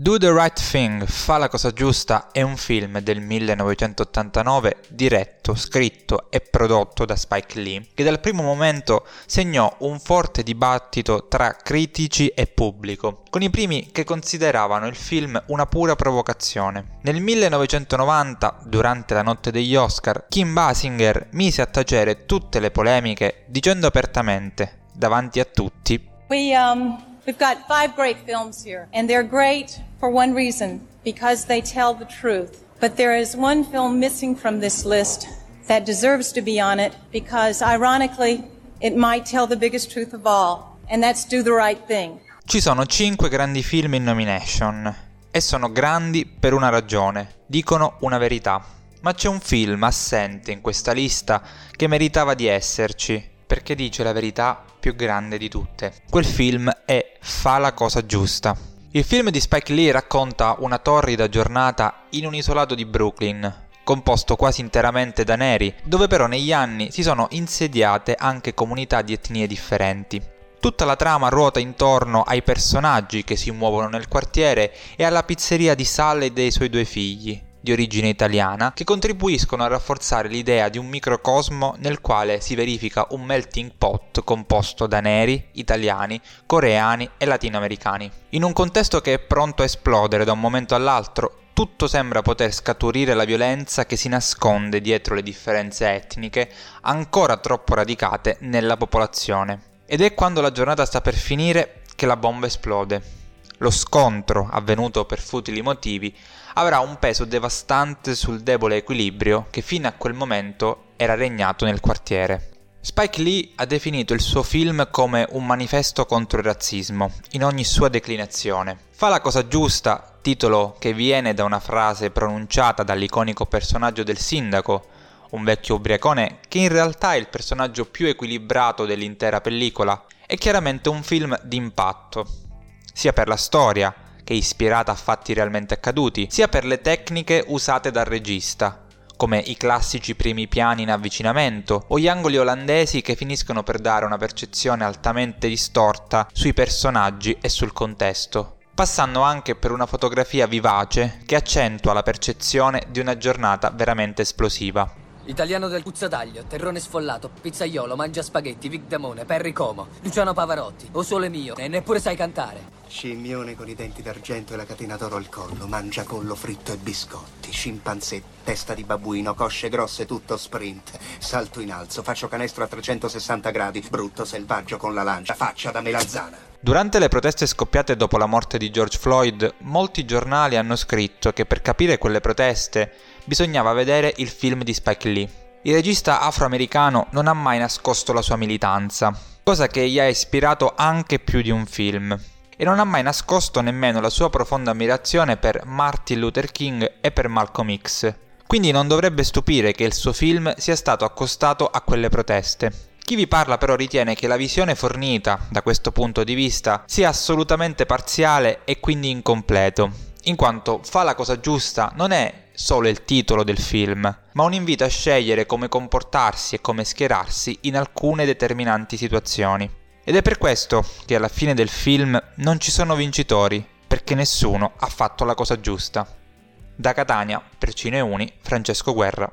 Do the Right Thing, Fa la cosa giusta è un film del 1989 diretto, scritto e prodotto da Spike Lee, che dal primo momento segnò un forte dibattito tra critici e pubblico, con i primi che consideravano il film una pura provocazione. Nel 1990, durante la notte degli Oscar, Kim Basinger mise a tacere tutte le polemiche dicendo apertamente, davanti a tutti, We um we've got five great films here, and they're great for one reason because they tell the truth. But there is one film missing from this list that deserves to be on it because, ironically, it might tell the biggest truth of all, and that's Do the Right Thing. Ci sono 5 grandi film in nomination e sono grandi per una ragione, dicono una verità. Ma c'è un film assente in questa lista che meritava di esserci, perché dice la verità più grande di tutte. Quel film è Fa la cosa giusta. Il film di Spike Lee racconta una torrida giornata in un isolato di Brooklyn, composto quasi interamente da neri, dove però negli anni si sono insediate anche comunità di etnie differenti. Tutta la trama ruota intorno ai personaggi che si muovono nel quartiere e alla pizzeria di Sal e dei suoi due figli, di origine italiana, che contribuiscono a rafforzare l'idea di un microcosmo nel quale si verifica un melting pot composto da neri, italiani, coreani e latinoamericani. In un contesto che è pronto a esplodere da un momento all'altro, tutto sembra poter scaturire la violenza che si nasconde dietro le differenze etniche ancora troppo radicate nella popolazione. Ed è quando la giornata sta per finire che la bomba esplode. Lo scontro, avvenuto per futili motivi, avrà un peso devastante sul debole equilibrio che fino a quel momento era regnato nel quartiere. Spike Lee ha definito il suo film come un manifesto contro il razzismo, in ogni sua declinazione. Fa la cosa giusta, titolo che viene da una frase pronunciata dall'iconico personaggio del sindaco, un vecchio ubriacone che in realtà è il personaggio più equilibrato dell'intera pellicola, è chiaramente un film d'impatto, sia per la storia, che è ispirata a fatti realmente accaduti, sia per le tecniche usate dal regista, come i classici primi piani in avvicinamento o gli angoli olandesi che finiscono per dare una percezione altamente distorta sui personaggi e sul contesto, passando anche per una fotografia vivace che accentua la percezione di una giornata veramente esplosiva. Italiano del Puzzataglio, Terrone Sfollato, Pizzaiolo, Mangia Spaghetti, Vic Damone, Perry Como, Luciano Pavarotti, O Sole Mio, e neppure sai cantare. Scimmione con i denti d'argento e la catena d'oro al collo, mangia collo fritto e biscotti, scimpanzé, testa di babbuino, cosce grosse, tutto sprint. Salto in alzo, faccio canestro a 360 gradi, brutto selvaggio con la lancia, faccia da melanzana. Durante le proteste scoppiate dopo la morte di George Floyd, molti giornali hanno scritto che per capire quelle proteste bisognava vedere il film di Spike Lee. Il regista afroamericano non ha mai nascosto la sua militanza, cosa che gli ha ispirato anche più di un film, e non ha mai nascosto nemmeno la sua profonda ammirazione per Martin Luther King e per Malcolm X. Quindi non dovrebbe stupire che il suo film sia stato accostato a quelle proteste. Chi vi parla però ritiene che la visione fornita da questo punto di vista sia assolutamente parziale e quindi incompleto, in quanto fa la cosa giusta non è solo il titolo del film, ma un invito a scegliere come comportarsi e come schierarsi in alcune determinanti situazioni. Ed è per questo che alla fine del film non ci sono vincitori, perché nessuno ha fatto la cosa giusta. Da Catania, per Cineuni, Francesco Guerra.